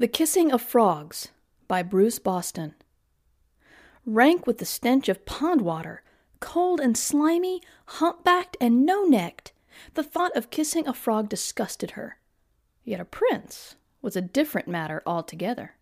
The Kissing of Frogs by Bruce Boston. Rank with the stench of pond water, cold and slimy, humpbacked and no necked, the thought of kissing a frog disgusted her. Yet a prince was a different matter altogether.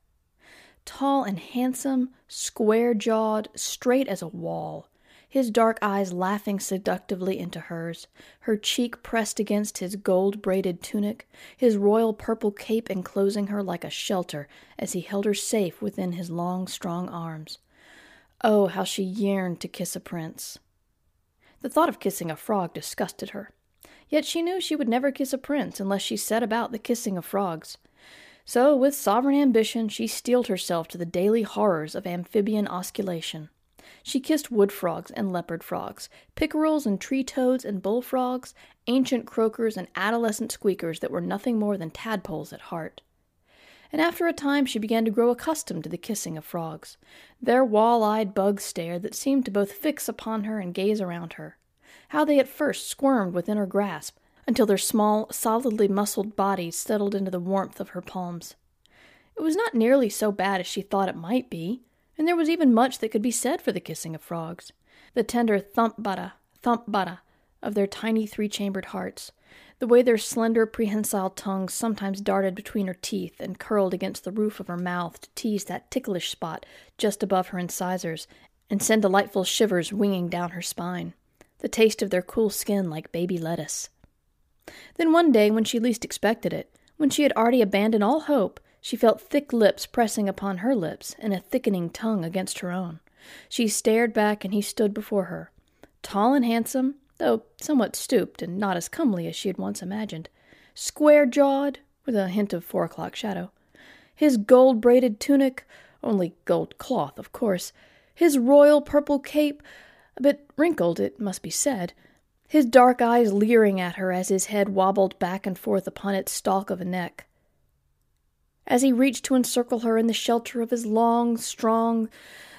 Tall and handsome, square jawed, straight as a wall, his dark eyes laughing seductively into hers, her cheek pressed against his gold braided tunic, his royal purple cape enclosing her like a shelter as he held her safe within his long, strong arms. Oh, how she yearned to kiss a prince! The thought of kissing a frog disgusted her. Yet she knew she would never kiss a prince unless she set about the kissing of frogs. So, with sovereign ambition, she steeled herself to the daily horrors of amphibian osculation. She kissed wood frogs and leopard frogs, pickerels and tree toads and bullfrogs, ancient croakers and adolescent squeakers that were nothing more than tadpoles at heart. And after a time she began to grow accustomed to the kissing of frogs, their wall eyed bug stare that seemed to both fix upon her and gaze around her. How they at first squirmed within her grasp, until their small, solidly muscled bodies settled into the warmth of her palms. It was not nearly so bad as she thought it might be and there was even much that could be said for the kissing of frogs. The tender thump bada, thump bada of their tiny three chambered hearts, the way their slender prehensile tongues sometimes darted between her teeth and curled against the roof of her mouth to tease that ticklish spot just above her incisors and send delightful shivers winging down her spine, the taste of their cool skin like baby lettuce. Then one day, when she least expected it, when she had already abandoned all hope, she felt thick lips pressing upon her lips and a thickening tongue against her own. She stared back, and he stood before her, tall and handsome, though somewhat stooped and not as comely as she had once imagined, square jawed, with a hint of four o'clock shadow. His gold braided tunic, only gold cloth, of course, his royal purple cape, a bit wrinkled, it must be said, his dark eyes leering at her as his head wobbled back and forth upon its stalk of a neck as he reached to encircle her in the shelter of his long, strong,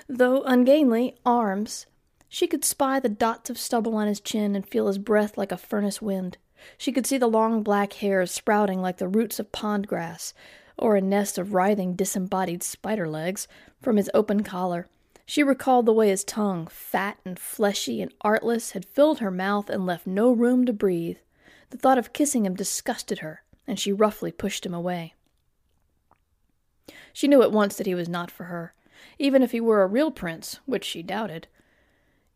though ungainly, arms. She could spy the dots of stubble on his chin and feel his breath like a furnace wind. She could see the long black hairs sprouting like the roots of pond grass, or a nest of writhing disembodied spider legs, from his open collar. She recalled the way his tongue, fat and fleshy and artless, had filled her mouth and left no room to breathe. The thought of kissing him disgusted her, and she roughly pushed him away. She knew at once that he was not for her, even if he were a real prince, which she doubted.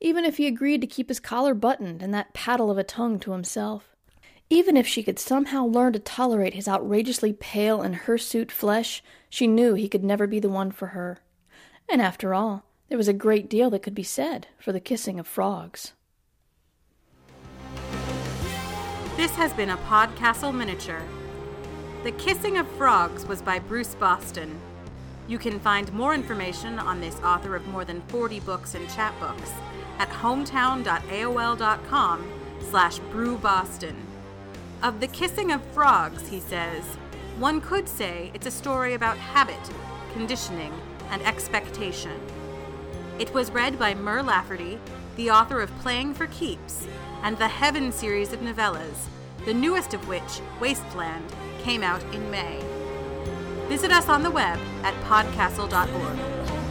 Even if he agreed to keep his collar buttoned and that paddle of a tongue to himself. Even if she could somehow learn to tolerate his outrageously pale and hirsute flesh, she knew he could never be the one for her. And after all, there was a great deal that could be said for the kissing of frogs. This has been a Podcastle miniature. The Kissing of Frogs was by Bruce Boston. You can find more information on this author of more than 40 books and chapbooks at hometown.aol.com slash bruceboston. Of the kissing of frogs, he says, one could say it's a story about habit, conditioning, and expectation. It was read by Mur Lafferty, the author of Playing for Keeps and the Heaven series of novellas, the newest of which, Wasteland, came out in May. Visit us on the web at podcastle.org.